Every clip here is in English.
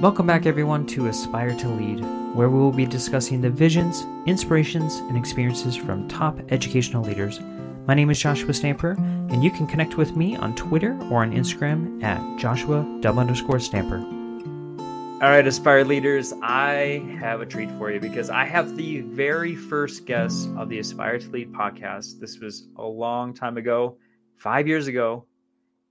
Welcome back, everyone, to Aspire to Lead, where we will be discussing the visions, inspirations, and experiences from top educational leaders. My name is Joshua Stamper, and you can connect with me on Twitter or on Instagram at Joshua underscore Stamper. All right, Aspire leaders, I have a treat for you because I have the very first guest of the Aspire to Lead podcast. This was a long time ago, five years ago.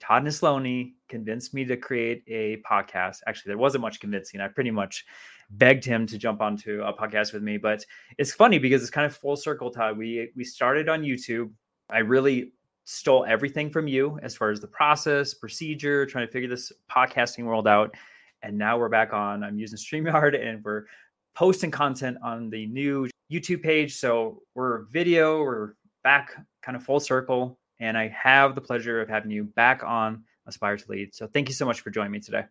Todd Nesloney convinced me to create a podcast. Actually, there wasn't much convincing. I pretty much begged him to jump onto a podcast with me. But it's funny because it's kind of full circle, Todd. We we started on YouTube. I really stole everything from you as far as the process, procedure, trying to figure this podcasting world out. And now we're back on. I'm using StreamYard and we're posting content on the new YouTube page. So we're video, we're back kind of full circle and I have the pleasure of having you back on Aspire to Lead. So thank you so much for joining me today.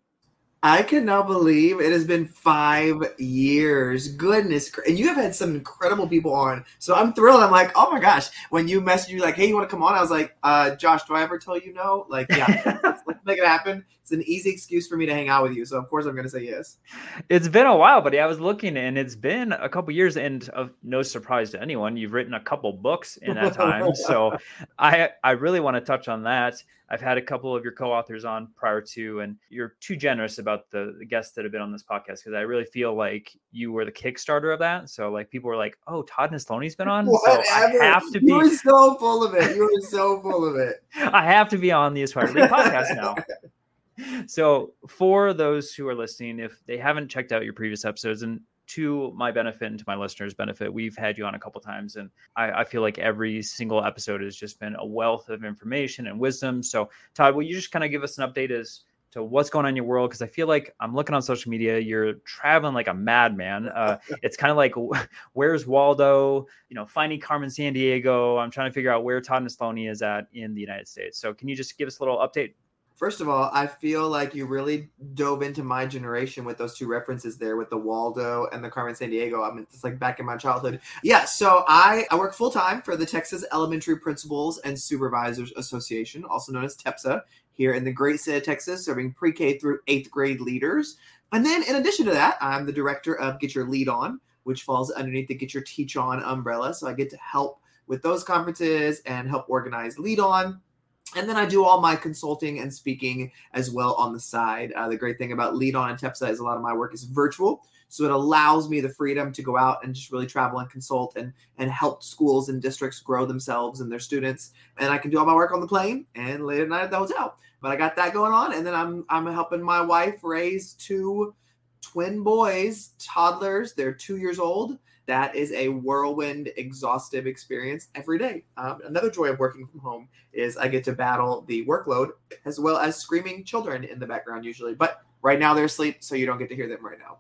I cannot believe it has been five years. Goodness, and you have had some incredible people on. So I'm thrilled. I'm like, oh my gosh. When you messaged me like, hey, you want to come on? I was like, uh, Josh, do I ever tell you no? Like, yeah, let's, let's make it happen. It's an easy excuse for me to hang out with you. So of course I'm going to say yes. It's been a while, buddy. I was looking, and it's been a couple years, and of no surprise to anyone, you've written a couple books in that time. so I I really want to touch on that. I've had a couple of your co-authors on prior to, and you're too generous about the, the guests that have been on this podcast because I really feel like you were the Kickstarter of that. So like people were like, "Oh, Todd Nesloney's been on." Whatever. So I have to be. You were so full of it. You were so full of it. I have to be on the Aspire Lead podcast now. So for those who are listening, if they haven't checked out your previous episodes, and to my benefit and to my listeners' benefit, we've had you on a couple times, and I, I, feel like every single episode has just been a wealth of information and wisdom. So, Todd, will you just kind of give us an update as to what's going on in your world? Because I feel like I'm looking on social media, you're traveling like a madman. Uh, it's kind of like, where's Waldo? You know, finding Carmen Sandiego. I'm trying to figure out where Todd Nesloney is at in the United States. So, can you just give us a little update? First of all, I feel like you really dove into my generation with those two references there with the Waldo and the Carmen Sandiego. I mean, it's like back in my childhood. Yeah, so I, I work full time for the Texas Elementary Principals and Supervisors Association, also known as TEPSA, here in the great state of Texas, serving pre K through eighth grade leaders. And then in addition to that, I'm the director of Get Your Lead On, which falls underneath the Get Your Teach On umbrella. So I get to help with those conferences and help organize Lead On and then I do all my consulting and speaking as well on the side. Uh, the great thing about Lead On and TEPSA is a lot of my work is virtual. So it allows me the freedom to go out and just really travel and consult and, and help schools and districts grow themselves and their students. And I can do all my work on the plane and late at night at the hotel. But I got that going on. And then I'm I'm helping my wife raise two twin boys, toddlers. They're two years old that is a whirlwind, exhaustive experience every day. Um, another joy of working from home is I get to battle the workload as well as screaming children in the background usually. But right now they're asleep, so you don't get to hear them right now.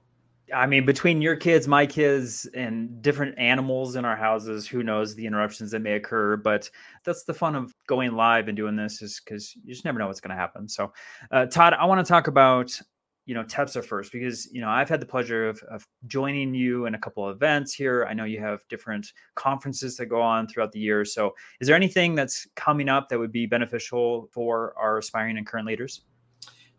I mean, between your kids, my kids, and different animals in our houses, who knows the interruptions that may occur. But that's the fun of going live and doing this is because you just never know what's going to happen. So, uh, Todd, I want to talk about you know TEPSA first because you know I've had the pleasure of, of joining you in a couple of events here. I know you have different conferences that go on throughout the year. So, is there anything that's coming up that would be beneficial for our aspiring and current leaders?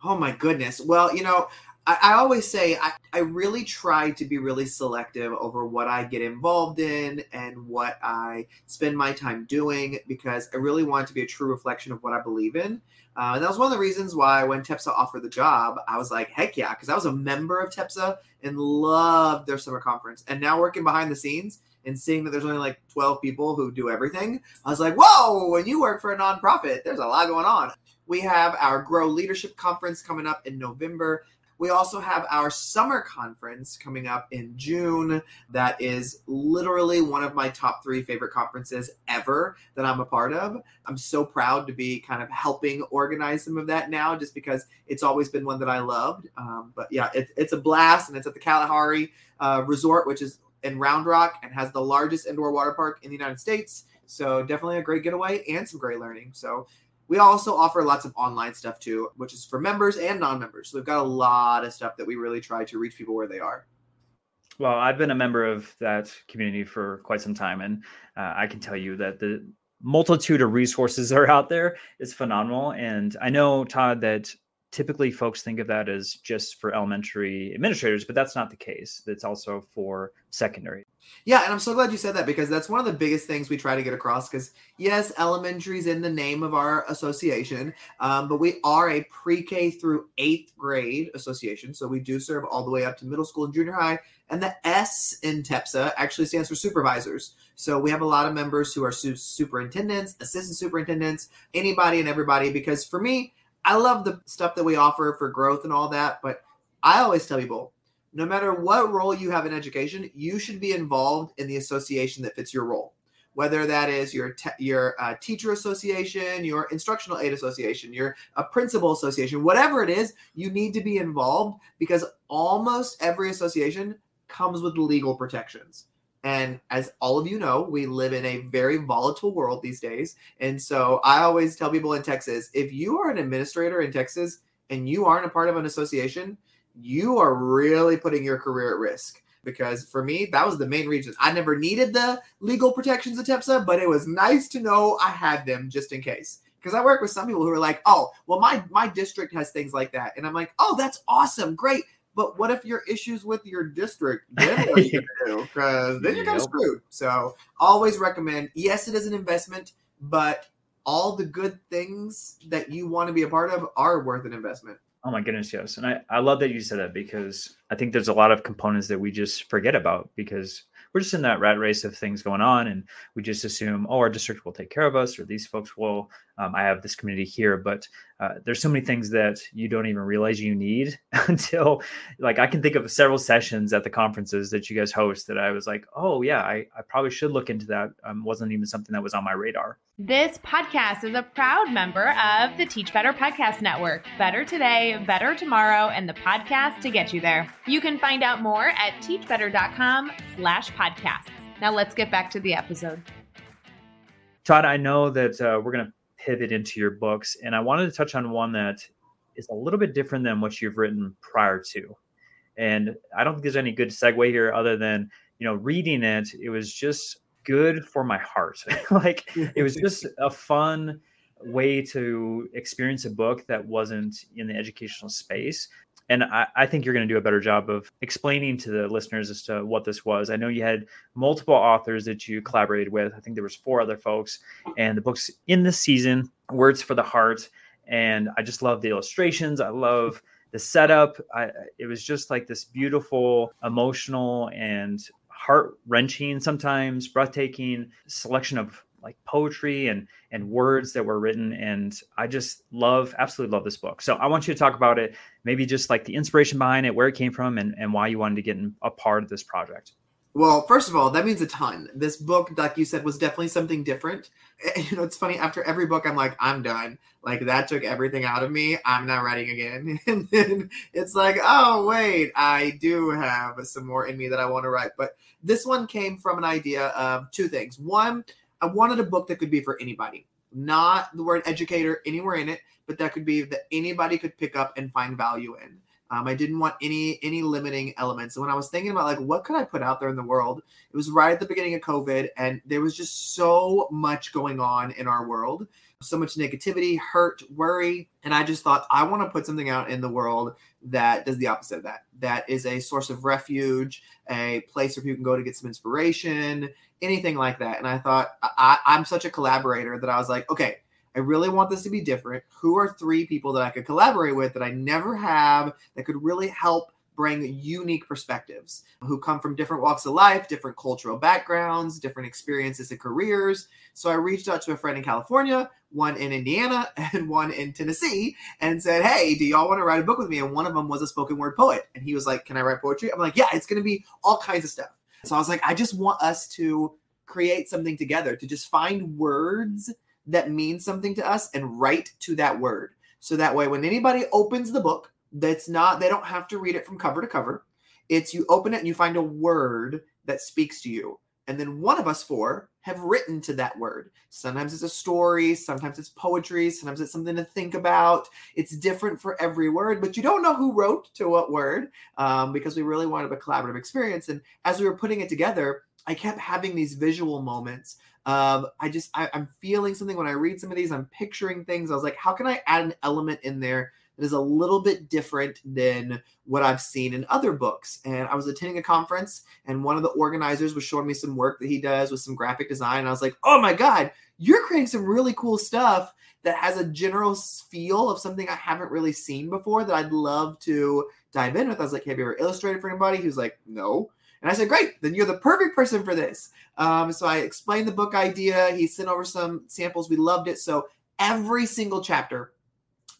Oh my goodness! Well, you know, I, I always say I, I really try to be really selective over what I get involved in and what I spend my time doing because I really want to be a true reflection of what I believe in. Uh, and that was one of the reasons why when TEPSA offered the job, I was like, heck yeah, because I was a member of TEPSA and loved their summer conference. And now working behind the scenes and seeing that there's only like 12 people who do everything, I was like, whoa, when you work for a nonprofit, there's a lot going on. We have our Grow Leadership Conference coming up in November. We also have our summer conference coming up in June. That is literally one of my top three favorite conferences ever that I'm a part of. I'm so proud to be kind of helping organize some of that now, just because it's always been one that I loved. Um, but yeah, it, it's a blast, and it's at the Kalahari uh, Resort, which is in Round Rock and has the largest indoor water park in the United States. So definitely a great getaway and some great learning. So we also offer lots of online stuff too, which is for members and non-members. So we've got a lot of stuff that we really try to reach people where they are. Well, I've been a member of that community for quite some time, and uh, I can tell you that the multitude of resources are out there is phenomenal. And I know Todd that typically folks think of that as just for elementary administrators, but that's not the case. It's also for secondary. Yeah, and I'm so glad you said that because that's one of the biggest things we try to get across. Because yes, elementary is in the name of our association, um, but we are a pre-K through eighth grade association, so we do serve all the way up to middle school and junior high. And the S in TEPSA actually stands for supervisors. So we have a lot of members who are su- superintendents, assistant superintendents, anybody and everybody. Because for me, I love the stuff that we offer for growth and all that, but I always tell people no matter what role you have in education, you should be involved in the association that fits your role. Whether that is your te- your uh, teacher association, your instructional aid association, your a principal association, whatever it is, you need to be involved because almost every association comes with legal protections. And as all of you know, we live in a very volatile world these days. And so I always tell people in Texas if you are an administrator in Texas and you aren't a part of an association, you are really putting your career at risk. Because for me, that was the main reason. I never needed the legal protections of TEPSA, but it was nice to know I had them just in case. Because I work with some people who are like, oh, well, my my district has things like that. And I'm like, oh, that's awesome, great. But what if your issues with your district? Then what are you gonna do? Because then you're kind of screwed. So always recommend. Yes, it is an investment, but all the good things that you want to be a part of are worth an investment. Oh my goodness, yes. And I, I love that you said that because I think there's a lot of components that we just forget about because we're just in that rat race of things going on and we just assume oh our district will take care of us or these folks will um, i have this community here but uh, there's so many things that you don't even realize you need until like i can think of several sessions at the conferences that you guys host that i was like oh yeah i, I probably should look into that um, wasn't even something that was on my radar this podcast is a proud member of the teach better podcast network better today better tomorrow and the podcast to get you there you can find out more at teachbetter.com slash podcasts. Now let's get back to the episode. Todd, I know that uh, we're going to pivot into your books, and I wanted to touch on one that is a little bit different than what you've written prior to. And I don't think there's any good segue here other than, you know, reading it, it was just good for my heart. like it was just a fun way to experience a book that wasn't in the educational space and I, I, think you're going to do a better job of explaining to the listeners as to what this was. I know you had multiple authors that you collaborated with. I think there was four other folks, and the books in this season, Words for the Heart, and I just love the illustrations. I love the setup. I, it was just like this beautiful, emotional, and heart wrenching, sometimes breathtaking selection of like poetry and and words that were written and i just love absolutely love this book. So i want you to talk about it maybe just like the inspiration behind it where it came from and, and why you wanted to get in, a part of this project. Well first of all that means a ton. This book like you said was definitely something different. You know it's funny after every book i'm like i'm done. Like that took everything out of me. I'm not writing again. And then it's like oh wait i do have some more in me that i want to write. But this one came from an idea of two things. One I wanted a book that could be for anybody, not the word educator anywhere in it, but that could be that anybody could pick up and find value in. Um, I didn't want any any limiting elements. And when I was thinking about like what could I put out there in the world, it was right at the beginning of COVID, and there was just so much going on in our world, so much negativity, hurt, worry, and I just thought I want to put something out in the world that does the opposite of that. That is a source of refuge, a place where people can go to get some inspiration, anything like that. And I thought I, I'm such a collaborator that I was like, okay, I really want this to be different. Who are three people that I could collaborate with that I never have that could really help bring unique perspectives who come from different walks of life, different cultural backgrounds, different experiences and careers. So I reached out to a friend in California, one in Indiana, and one in Tennessee, and said, Hey, do y'all want to write a book with me? And one of them was a spoken word poet. And he was like, Can I write poetry? I'm like, Yeah, it's going to be all kinds of stuff. So I was like, I just want us to create something together, to just find words that mean something to us and write to that word. So that way, when anybody opens the book, that's not, they don't have to read it from cover to cover. It's you open it and you find a word that speaks to you. And then one of us four have written to that word. Sometimes it's a story, sometimes it's poetry, sometimes it's something to think about. It's different for every word, but you don't know who wrote to what word um, because we really wanted a collaborative experience. And as we were putting it together, I kept having these visual moments of I just I, I'm feeling something when I read some of these. I'm picturing things. I was like, how can I add an element in there that is a little bit different than what I've seen in other books. And I was attending a conference, and one of the organizers was showing me some work that he does with some graphic design. And I was like, oh my God, you're creating some really cool stuff that has a general feel of something I haven't really seen before that I'd love to dive in with. I was like, have you ever illustrated for anybody? He was like, no. And I said, great, then you're the perfect person for this. Um, so I explained the book idea. He sent over some samples. We loved it. So every single chapter,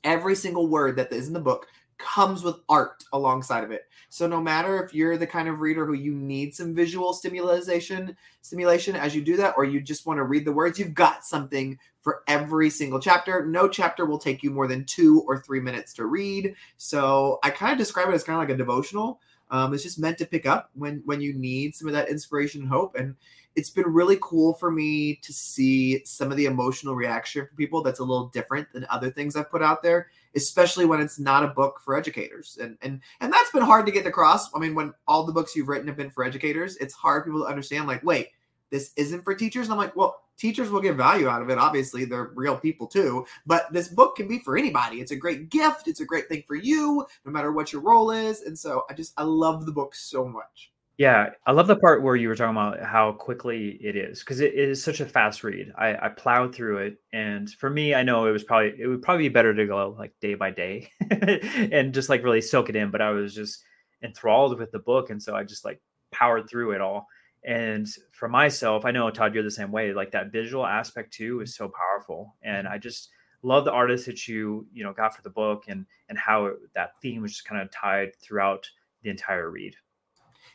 every single word that is in the book comes with art alongside of it. So no matter if you're the kind of reader who you need some visual stimulation stimulation as you do that or you just want to read the words, you've got something for every single chapter. No chapter will take you more than 2 or 3 minutes to read. So I kind of describe it as kind of like a devotional. Um, it's just meant to pick up when when you need some of that inspiration and hope and it's been really cool for me to see some of the emotional reaction from people that's a little different than other things I've put out there, especially when it's not a book for educators. And and and that's been hard to get across. I mean, when all the books you've written have been for educators, it's hard for people to understand like, wait, this isn't for teachers. And I'm like, well, teachers will get value out of it. Obviously, they're real people too. But this book can be for anybody. It's a great gift. It's a great thing for you, no matter what your role is. And so I just I love the book so much. Yeah, I love the part where you were talking about how quickly it is because it is such a fast read. I, I plowed through it, and for me, I know it was probably it would probably be better to go like day by day and just like really soak it in. But I was just enthralled with the book, and so I just like powered through it all. And for myself, I know Todd, you're the same way. Like that visual aspect too is so powerful, and mm-hmm. I just love the artist that you you know got for the book and and how it, that theme was just kind of tied throughout the entire read.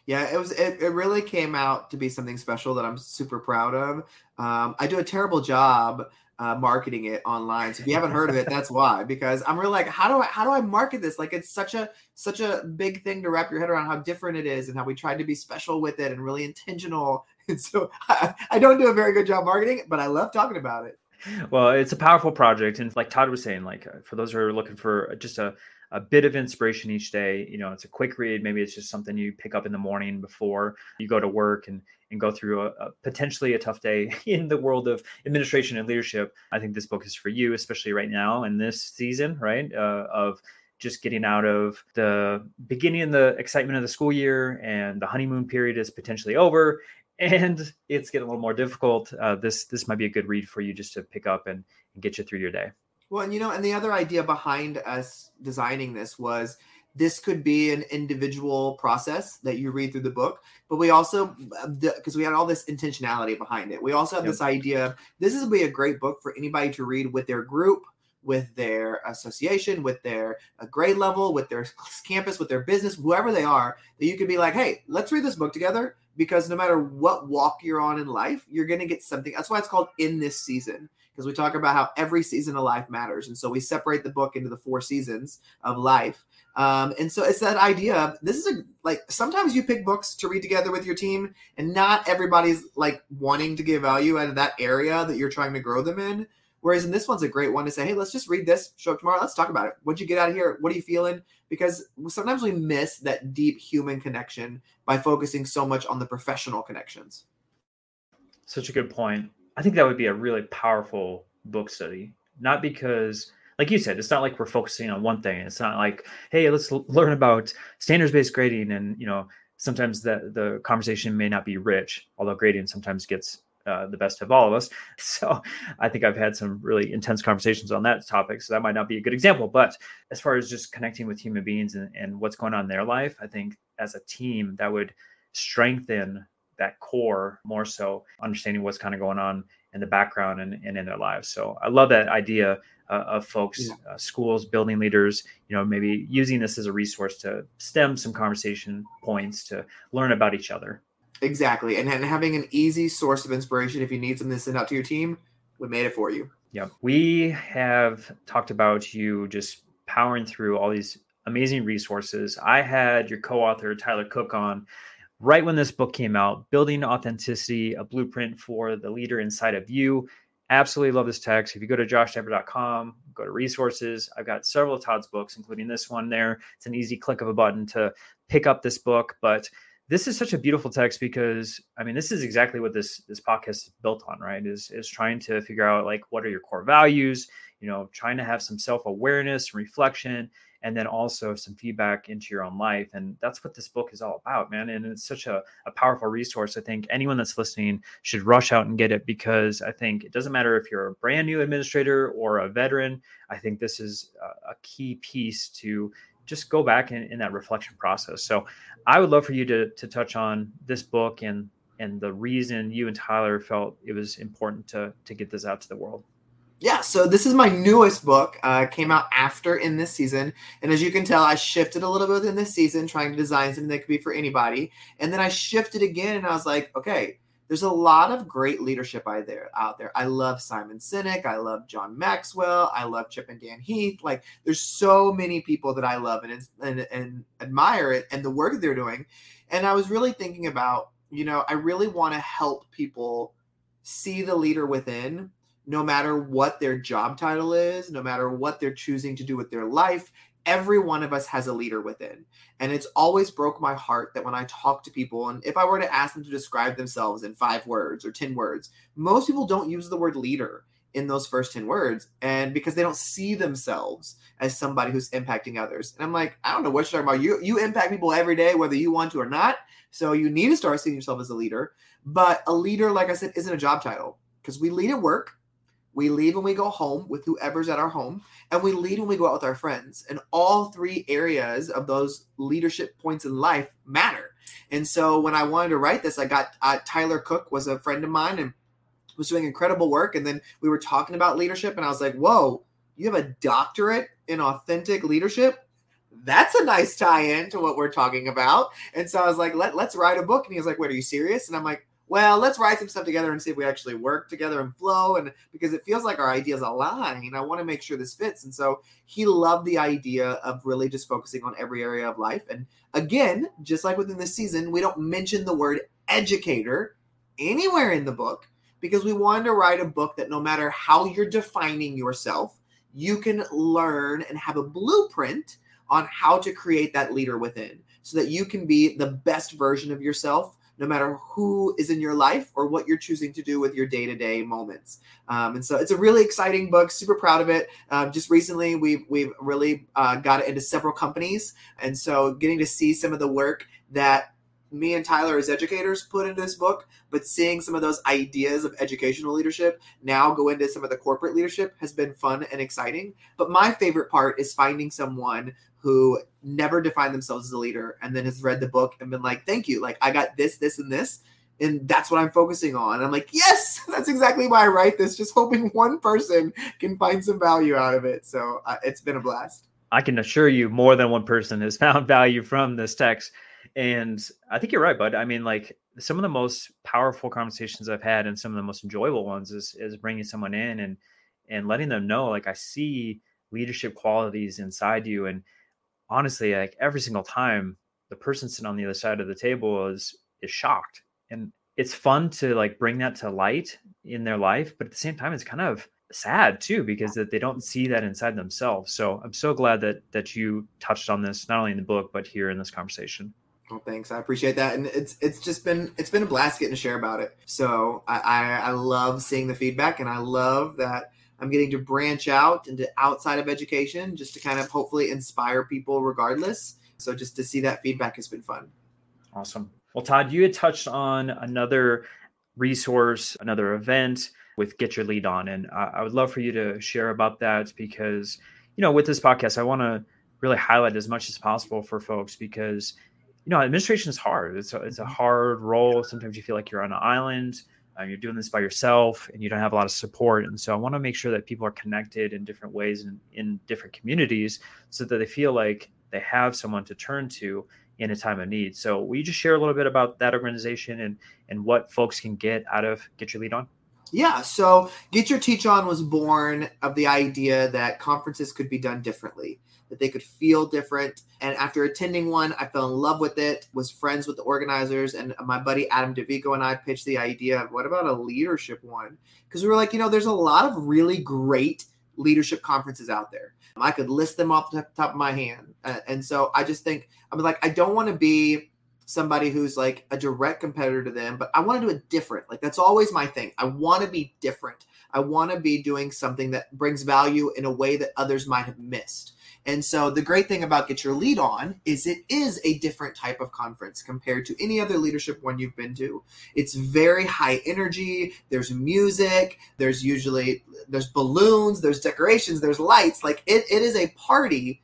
Yeah, it was. It, it really came out to be something special that I'm super proud of. Um, I do a terrible job uh, marketing it online. So if you haven't heard of it, that's why. Because I'm really like, how do I how do I market this? Like it's such a such a big thing to wrap your head around how different it is and how we tried to be special with it and really intentional. And so I, I don't do a very good job marketing, it, but I love talking about it. Well, it's a powerful project, and like Todd was saying, like uh, for those who are looking for just a a bit of inspiration each day. You know, it's a quick read. Maybe it's just something you pick up in the morning before you go to work and and go through a, a, potentially a tough day in the world of administration and leadership. I think this book is for you, especially right now in this season, right? Uh, of just getting out of the beginning of the excitement of the school year and the honeymoon period is potentially over and it's getting a little more difficult. Uh, this this might be a good read for you just to pick up and, and get you through your day. Well, and you know, and the other idea behind us designing this was this could be an individual process that you read through the book, but we also, because we had all this intentionality behind it, we also have yep. this idea this is be a great book for anybody to read with their group, with their association, with their uh, grade level, with their campus, with their business, whoever they are, that you could be like, hey, let's read this book together because no matter what walk you're on in life, you're going to get something. That's why it's called In This Season because we talk about how every season of life matters. And so we separate the book into the four seasons of life. Um, and so it's that idea this is a like sometimes you pick books to read together with your team, and not everybody's like wanting to give value out of that area that you're trying to grow them in. Whereas in this one's a great one to say, hey, let's just read this, show up tomorrow, let's talk about it. What'd you get out of here? What are you feeling? Because sometimes we miss that deep human connection by focusing so much on the professional connections. Such a good point. I think that would be a really powerful book study. Not because, like you said, it's not like we're focusing on one thing. It's not like, hey, let's l- learn about standards based grading. And, you know, sometimes the, the conversation may not be rich, although grading sometimes gets uh, the best of all of us. So I think I've had some really intense conversations on that topic. So that might not be a good example. But as far as just connecting with human beings and, and what's going on in their life, I think as a team, that would strengthen that core more so understanding what's kind of going on in the background and, and in their lives. So i love that idea uh, of folks yeah. uh, schools building leaders you know maybe using this as a resource to stem some conversation points to learn about each other. Exactly and, and having an easy source of inspiration if you need something to send out to your team we made it for you. Yeah we have talked about you just powering through all these amazing resources. I had your co-author tyler cook on right when this book came out, Building Authenticity, a blueprint for the leader inside of you. Absolutely love this text. If you go to joshstamper.com, go to resources, I've got several of Todd's books, including this one there. It's an easy click of a button to pick up this book. But this is such a beautiful text because I mean, this is exactly what this this podcast is built on, right? Is is trying to figure out like what are your core values, you know, trying to have some self awareness, and reflection, and then also some feedback into your own life. And that's what this book is all about, man. And it's such a, a powerful resource. I think anyone that's listening should rush out and get it because I think it doesn't matter if you're a brand new administrator or a veteran. I think this is a, a key piece to just go back in, in that reflection process. So I would love for you to to touch on this book and and the reason you and Tyler felt it was important to to get this out to the world. Yeah, so this is my newest book. Uh, came out after in this season, and as you can tell, I shifted a little bit in this season, trying to design something that could be for anybody. And then I shifted again, and I was like, okay, there's a lot of great leadership out there. Out there, I love Simon Sinek, I love John Maxwell, I love Chip and Dan Heath. Like, there's so many people that I love and and, and admire it and the work they're doing. And I was really thinking about, you know, I really want to help people see the leader within no matter what their job title is, no matter what they're choosing to do with their life, every one of us has a leader within. And it's always broke my heart that when I talk to people, and if I were to ask them to describe themselves in five words or 10 words, most people don't use the word leader in those first 10 words. And because they don't see themselves as somebody who's impacting others. And I'm like, I don't know what you're talking about. You you impact people every day, whether you want to or not. So you need to start seeing yourself as a leader. But a leader, like I said, isn't a job title because we lead at work we lead when we go home with whoever's at our home, and we lead when we go out with our friends. And all three areas of those leadership points in life matter. And so when I wanted to write this, I got uh, Tyler Cook was a friend of mine and was doing incredible work. And then we were talking about leadership, and I was like, "Whoa, you have a doctorate in authentic leadership." That's a nice tie-in to what we're talking about. And so I was like, Let, let's write a book. And he was like, Wait, are you serious? And I'm like, well, let's write some stuff together and see if we actually work together and flow. And because it feels like our ideas align, I want to make sure this fits. And so he loved the idea of really just focusing on every area of life. And again, just like within this season, we don't mention the word educator anywhere in the book because we wanted to write a book that no matter how you're defining yourself, you can learn and have a blueprint on how to create that leader within so that you can be the best version of yourself no matter who is in your life or what you're choosing to do with your day to day moments. Um, and so it's a really exciting book. Super proud of it. Um, just recently, we've we've really uh, got it into several companies, and so getting to see some of the work that me and Tyler as educators put into this book, but seeing some of those ideas of educational leadership now go into some of the corporate leadership has been fun and exciting. But my favorite part is finding someone who never defined themselves as a leader and then has read the book and been like, thank you. Like, I got this, this, and this. And that's what I'm focusing on. And I'm like, yes, that's exactly why I write this, just hoping one person can find some value out of it. So uh, it's been a blast. I can assure you more than one person has found value from this text. And I think you're right, bud. I mean, like some of the most powerful conversations I've had and some of the most enjoyable ones is, is bringing someone in and, and letting them know, like, I see leadership qualities inside you. And, honestly, like every single time the person sitting on the other side of the table is is shocked. And it's fun to like bring that to light in their life, but at the same time, it's kind of sad too because that they don't see that inside themselves. So I'm so glad that that you touched on this not only in the book but here in this conversation. Well, thanks. I appreciate that, and it's it's just been it's been a blast getting to share about it. So I, I, I love seeing the feedback, and I love that I'm getting to branch out into outside of education just to kind of hopefully inspire people regardless. So just to see that feedback has been fun. Awesome. Well, Todd, you had touched on another resource, another event with Get Your Lead On. And I would love for you to share about that because, you know, with this podcast, I want to really highlight as much as possible for folks because, you know, administration is hard. It's a, it's a hard role. Sometimes you feel like you're on an island uh, you're doing this by yourself and you don't have a lot of support. And so i want to make sure that people are connected in different ways and in different communities so that they feel like they have someone to turn to in a time of need. So will you just share a little bit about that organization and and what folks can get out of get your lead on? Yeah, so Get Your Teach On was born of the idea that conferences could be done differently that they could feel different. And after attending one, I fell in love with it, was friends with the organizers, and my buddy Adam Dovico and I pitched the idea of what about a leadership one? Because we were like, you know, there's a lot of really great leadership conferences out there. I could list them off the top of my hand. Uh, and so I just think, I'm like, I don't want to be somebody who's like a direct competitor to them, but I want to do it different. Like that's always my thing. I want to be different. I want to be doing something that brings value in a way that others might have missed. And so the great thing about Get Your Lead On is it is a different type of conference compared to any other leadership one you've been to. It's very high energy. There's music. There's usually there's balloons. There's decorations. There's lights. Like it, it is a party,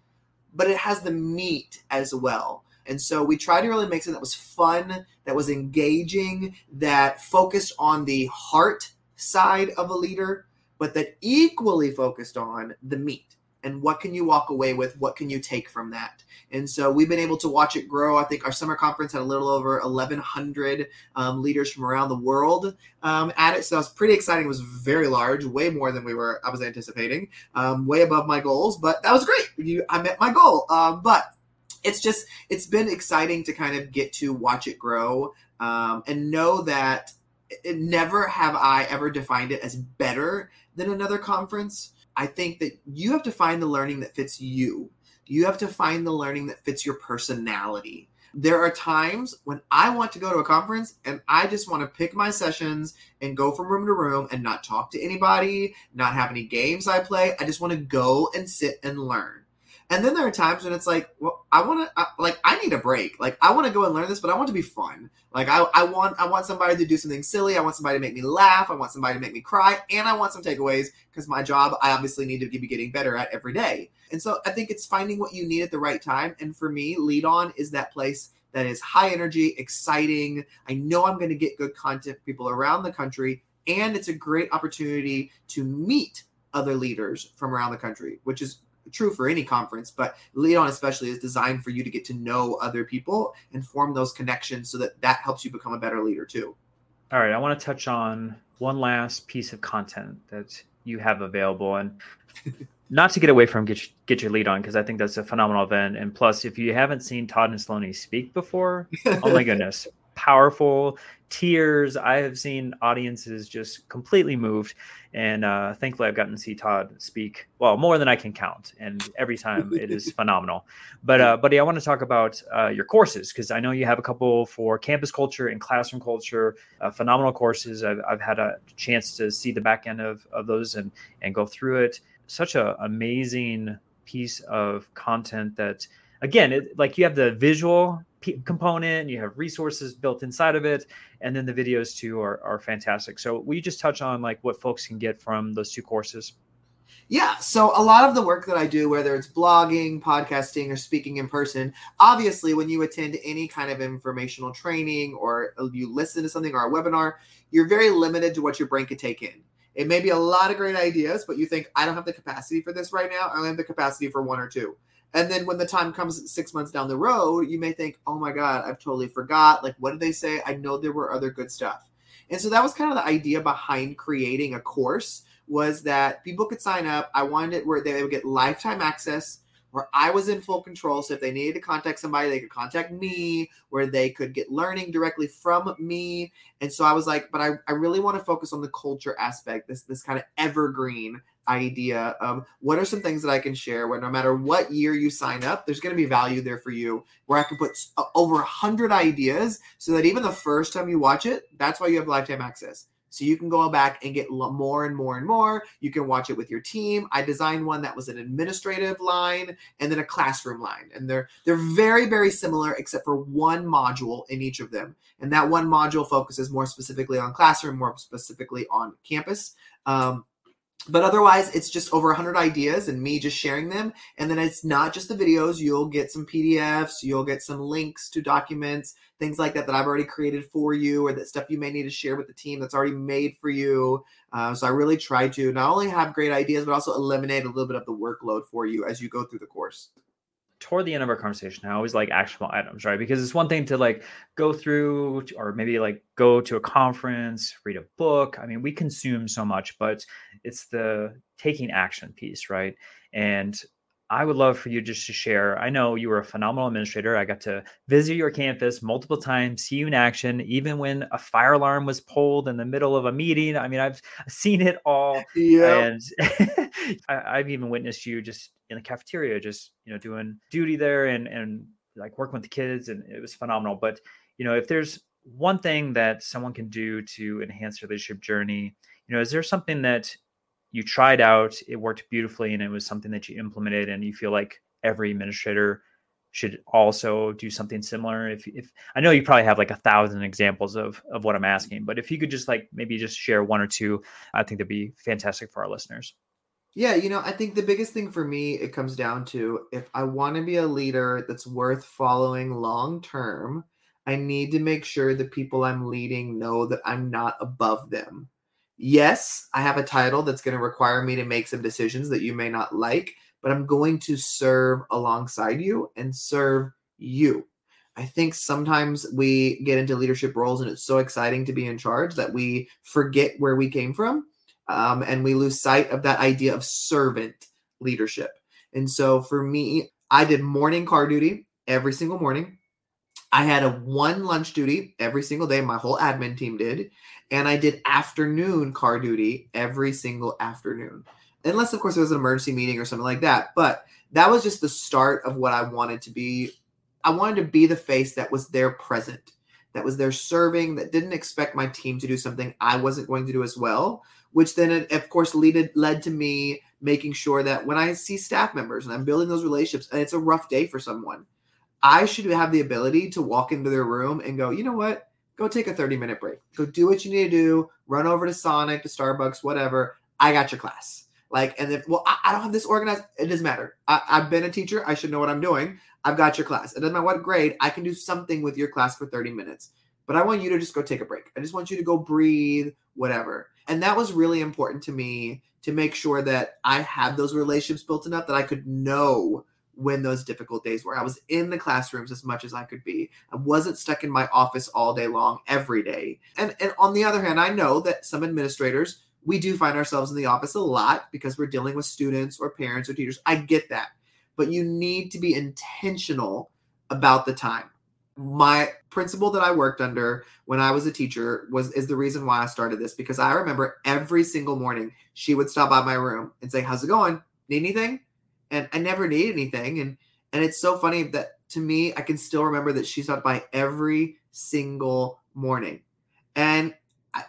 but it has the meat as well. And so we tried to really make something that was fun, that was engaging, that focused on the heart side of a leader, but that equally focused on the meat and what can you walk away with? What can you take from that? And so we've been able to watch it grow. I think our summer conference had a little over 1100 um, leaders from around the world um, at it. So it was pretty exciting. It was very large way more than we were i was anticipating um, way above my goals but that was great. You, i met my goal. Um, but it's just it's been exciting to kind of get to watch it grow um, and know that it, never have i ever defined it as better than another conference I think that you have to find the learning that fits you. You have to find the learning that fits your personality. There are times when I want to go to a conference and I just want to pick my sessions and go from room to room and not talk to anybody, not have any games I play. I just want to go and sit and learn. And then there are times when it's like, well, I want to, like, I need a break. Like, I want to go and learn this, but I want to be fun. Like, I, I want, I want somebody to do something silly. I want somebody to make me laugh. I want somebody to make me cry, and I want some takeaways because my job, I obviously need to be getting better at every day. And so, I think it's finding what you need at the right time. And for me, Lead On is that place that is high energy, exciting. I know I'm going to get good content people around the country, and it's a great opportunity to meet other leaders from around the country, which is true for any conference, but Lead On especially is designed for you to get to know other people and form those connections so that that helps you become a better leader too. All right, I want to touch on one last piece of content that you have available and not to get away from get, get your lead on because I think that's a phenomenal event. And plus, if you haven't seen Todd Nesloney speak before, oh my goodness, powerful tears. I have seen audiences just completely moved. And uh, thankfully, I've gotten to see Todd speak well more than I can count, and every time it is phenomenal. But uh, buddy, I want to talk about uh, your courses because I know you have a couple for campus culture and classroom culture, uh, phenomenal courses. I've, I've had a chance to see the back end of, of those and and go through it. Such an amazing piece of content that again, it, like you have the visual p- component, you have resources built inside of it, and then the videos too are, are fantastic. So you just touch on like what folks can get from those two courses? Yeah, so a lot of the work that I do, whether it's blogging, podcasting, or speaking in person, obviously, when you attend any kind of informational training or you listen to something or a webinar, you're very limited to what your brain can take in. It may be a lot of great ideas, but you think, I don't have the capacity for this right now. I only have the capacity for one or two. And then when the time comes six months down the road, you may think, oh my God, I've totally forgot. Like, what did they say? I know there were other good stuff. And so that was kind of the idea behind creating a course was that people could sign up. I wanted it where they would get lifetime access where I was in full control. So if they needed to contact somebody, they could contact me, where they could get learning directly from me. And so I was like, but I, I really want to focus on the culture aspect, this this kind of evergreen idea of what are some things that I can share where no matter what year you sign up, there's going to be value there for you where I can put over a hundred ideas so that even the first time you watch it, that's why you have lifetime access. So you can go back and get more and more and more. You can watch it with your team. I designed one that was an administrative line and then a classroom line, and they're they're very very similar except for one module in each of them. And that one module focuses more specifically on classroom, more specifically on campus. Um, but otherwise it's just over 100 ideas and me just sharing them. And then it's not just the videos. You'll get some pdfs you'll get some links to documents things like that that i've already created for you or that stuff you may need to share with the team that's already made for you. Uh, so i really try to not only have great ideas but also eliminate a little bit of the workload for you as you go through the course toward the end of our conversation, I always like actionable items, right? Because it's one thing to like go through or maybe like go to a conference, read a book. I mean, we consume so much, but it's the taking action piece, right? And I would love for you just to share. I know you were a phenomenal administrator. I got to visit your campus multiple times, see you in action, even when a fire alarm was pulled in the middle of a meeting. I mean, I've seen it all. Yeah. And I, have even witnessed you just in the cafeteria, just you know, doing duty there and and like working with the kids and it was phenomenal. But you know, if there's one thing that someone can do to enhance their leadership journey, you know, is there something that you tried out, it worked beautifully, and it was something that you implemented, and you feel like every administrator should also do something similar? If, if I know you probably have like a thousand examples of of what I'm asking, but if you could just like maybe just share one or two, I think that'd be fantastic for our listeners. Yeah, you know, I think the biggest thing for me it comes down to if I want to be a leader that's worth following long term, I need to make sure the people I'm leading know that I'm not above them. Yes, I have a title that's going to require me to make some decisions that you may not like, but I'm going to serve alongside you and serve you. I think sometimes we get into leadership roles and it's so exciting to be in charge that we forget where we came from um, and we lose sight of that idea of servant leadership. And so for me, I did morning car duty every single morning. I had a one lunch duty every single day. My whole admin team did. And I did afternoon car duty every single afternoon. Unless, of course, it was an emergency meeting or something like that. But that was just the start of what I wanted to be. I wanted to be the face that was there present, that was there serving, that didn't expect my team to do something I wasn't going to do as well, which then, of course, led, led to me making sure that when I see staff members and I'm building those relationships and it's a rough day for someone, I should have the ability to walk into their room and go, you know what? Go take a 30 minute break. Go do what you need to do. Run over to Sonic, to Starbucks, whatever. I got your class. Like, and then, well, I, I don't have this organized. It doesn't matter. I, I've been a teacher. I should know what I'm doing. I've got your class. It doesn't matter what grade. I can do something with your class for 30 minutes. But I want you to just go take a break. I just want you to go breathe, whatever. And that was really important to me to make sure that I had those relationships built enough that I could know when those difficult days were. I was in the classrooms as much as I could be. I wasn't stuck in my office all day long every day. And and on the other hand, I know that some administrators we do find ourselves in the office a lot because we're dealing with students or parents or teachers. I get that. But you need to be intentional about the time. My principal that I worked under when I was a teacher was is the reason why I started this because I remember every single morning she would stop by my room and say, "How's it going? Need anything?" and I never need anything. And and it's so funny that to me, I can still remember that she stopped by every single morning. And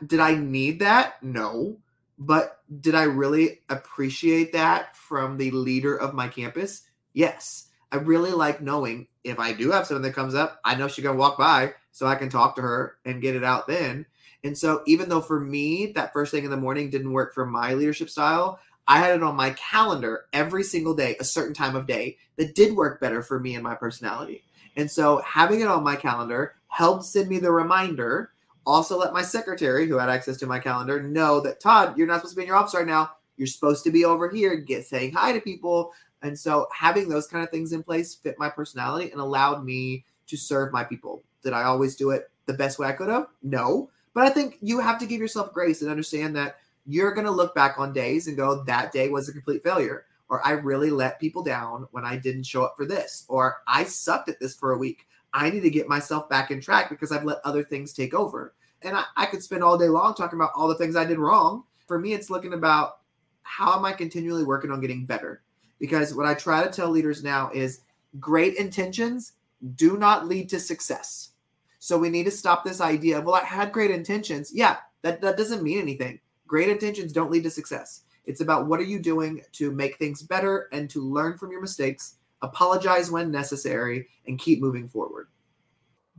did I need that? No. But did I really appreciate that from the leader of my campus? Yes. I really like knowing if I do have something that comes up, I know she's gonna walk by so I can talk to her and get it out then. And so even though for me that first thing in the morning didn't work for my leadership style, I had it on my calendar every single day, a certain time of day that did work better for me and my personality. And so having it on my calendar helped send me the reminder. Also, let my secretary, who had access to my calendar, know that Todd, you're not supposed to be in your office right now. You're supposed to be over here, get saying hi to people. And so having those kind of things in place fit my personality and allowed me to serve my people. Did I always do it the best way I could have? No. But I think you have to give yourself grace and understand that you're going to look back on days and go, that day was a complete failure. Or I really let people down when I didn't show up for this. Or I sucked at this for a week. I need to get myself back in track because I've let other things take over. And I, I could spend all day long talking about all the things I did wrong. For me, it's looking about how am I continually working on getting better? Because what I try to tell leaders now is great intentions do not lead to success. So we need to stop this idea of, well, I had great intentions. Yeah, that, that doesn't mean anything. Great intentions don't lead to success. It's about what are you doing to make things better and to learn from your mistakes, apologize when necessary, and keep moving forward.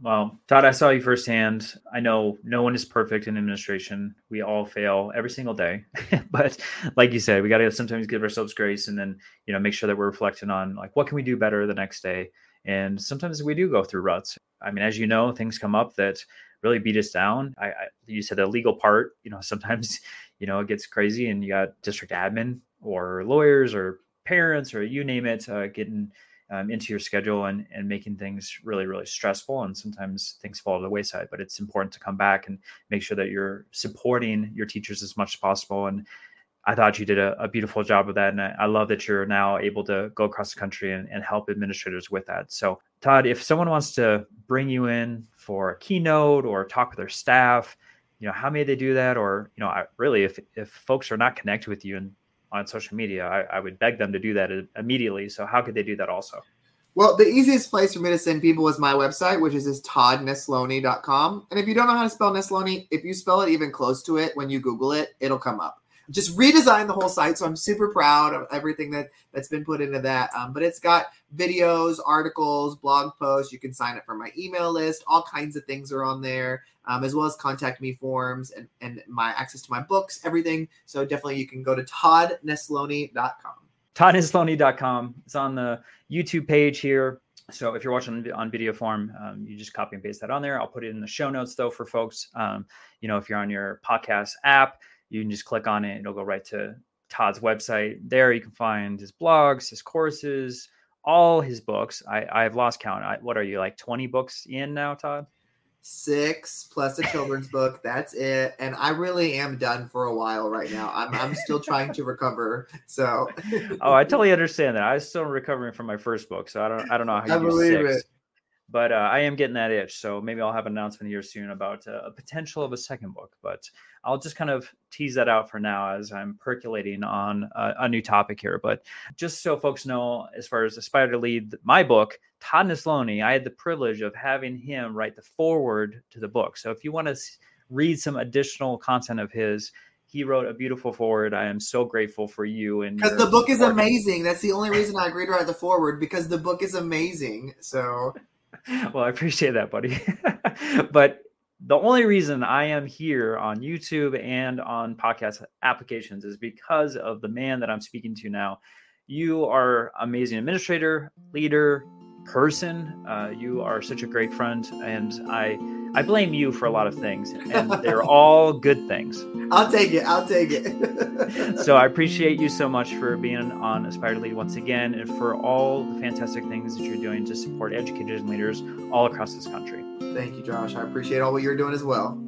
Well, Todd, I saw you firsthand. I know no one is perfect in administration. We all fail every single day. but like you said, we got to sometimes give ourselves grace and then, you know, make sure that we're reflecting on like what can we do better the next day. And sometimes we do go through ruts. I mean, as you know, things come up that really beat us down. I, I you said the legal part, you know, sometimes you know it gets crazy, and you got district admin or lawyers or parents or you name it uh, getting um, into your schedule and, and making things really really stressful and sometimes things fall to the wayside but it's important to come back and make sure that you're supporting your teachers as much as possible and I thought you did a, a, beautiful job of that. And I, I, love that you're now able to go across the country and, and, help administrators with that. So, Todd, if someone wants to bring you in for a keynote or talk with their staff, you know, how may they do that? Or, you know, I, really, if, if folks are not connected with you and on social media, I, I would beg them to do that immediately. So, how could they do that also? Well, the easiest place for me to send people is my website, which is just toddnesloney.com. And if you don't know how to spell Nesloney, if you spell it even close to it when you Google it, it'll come up. Just redesigned the whole site, so I'm super proud of everything that that's been put into that. Um, but it's got videos, articles, blog posts. You can sign up for my email list. All kinds of things are on there, um, as well as contact me forms and and my access to my books, everything. So definitely, you can go to toddnesloney.com. toddnesloney.com. It's on the YouTube page here. So if you're watching on video form, um, you just copy and paste that on there. I'll put it in the show notes though for folks. Um, you know, if you're on your podcast app, you can just click on it. It'll go right to Todd's website. There you can find his blogs, his courses, all his books. I, I've lost count. I, what are you like 20 books in now, Todd? Six plus a children's book. That's it. And I really am done for a while right now. I'm, I'm still trying to recover. So. oh, I totally understand that. I was still recovering from my first book, so I don't I don't know how you I do six. It but uh, I am getting that itch. So maybe I'll have an announcement here soon about uh, a potential of a second book. But I'll just kind of tease that out for now as I'm percolating on a, a new topic here. But just so folks know, as far as Aspire to Lead, my book, Todd Nesloney, I had the privilege of having him write the foreword to the book. So if you want to read some additional content of his, he wrote a beautiful foreword. I am so grateful for you and because the book is amazing. That's the only reason I agreed to write the foreword because the book is amazing. So well, I appreciate that, buddy. but the only reason I am here on YouTube and on podcast applications is because of the man that I'm speaking to now. You are amazing administrator, leader, person. Uh, you are such a great friend, and I I blame you for a lot of things, and they're all good things. I'll take it. I'll take it. so I appreciate you so much for being on Aspire to Lead once again, and for all the fantastic things that you're doing to support educators and leaders all across this country. Thank you, Josh. I appreciate all what you're doing as well.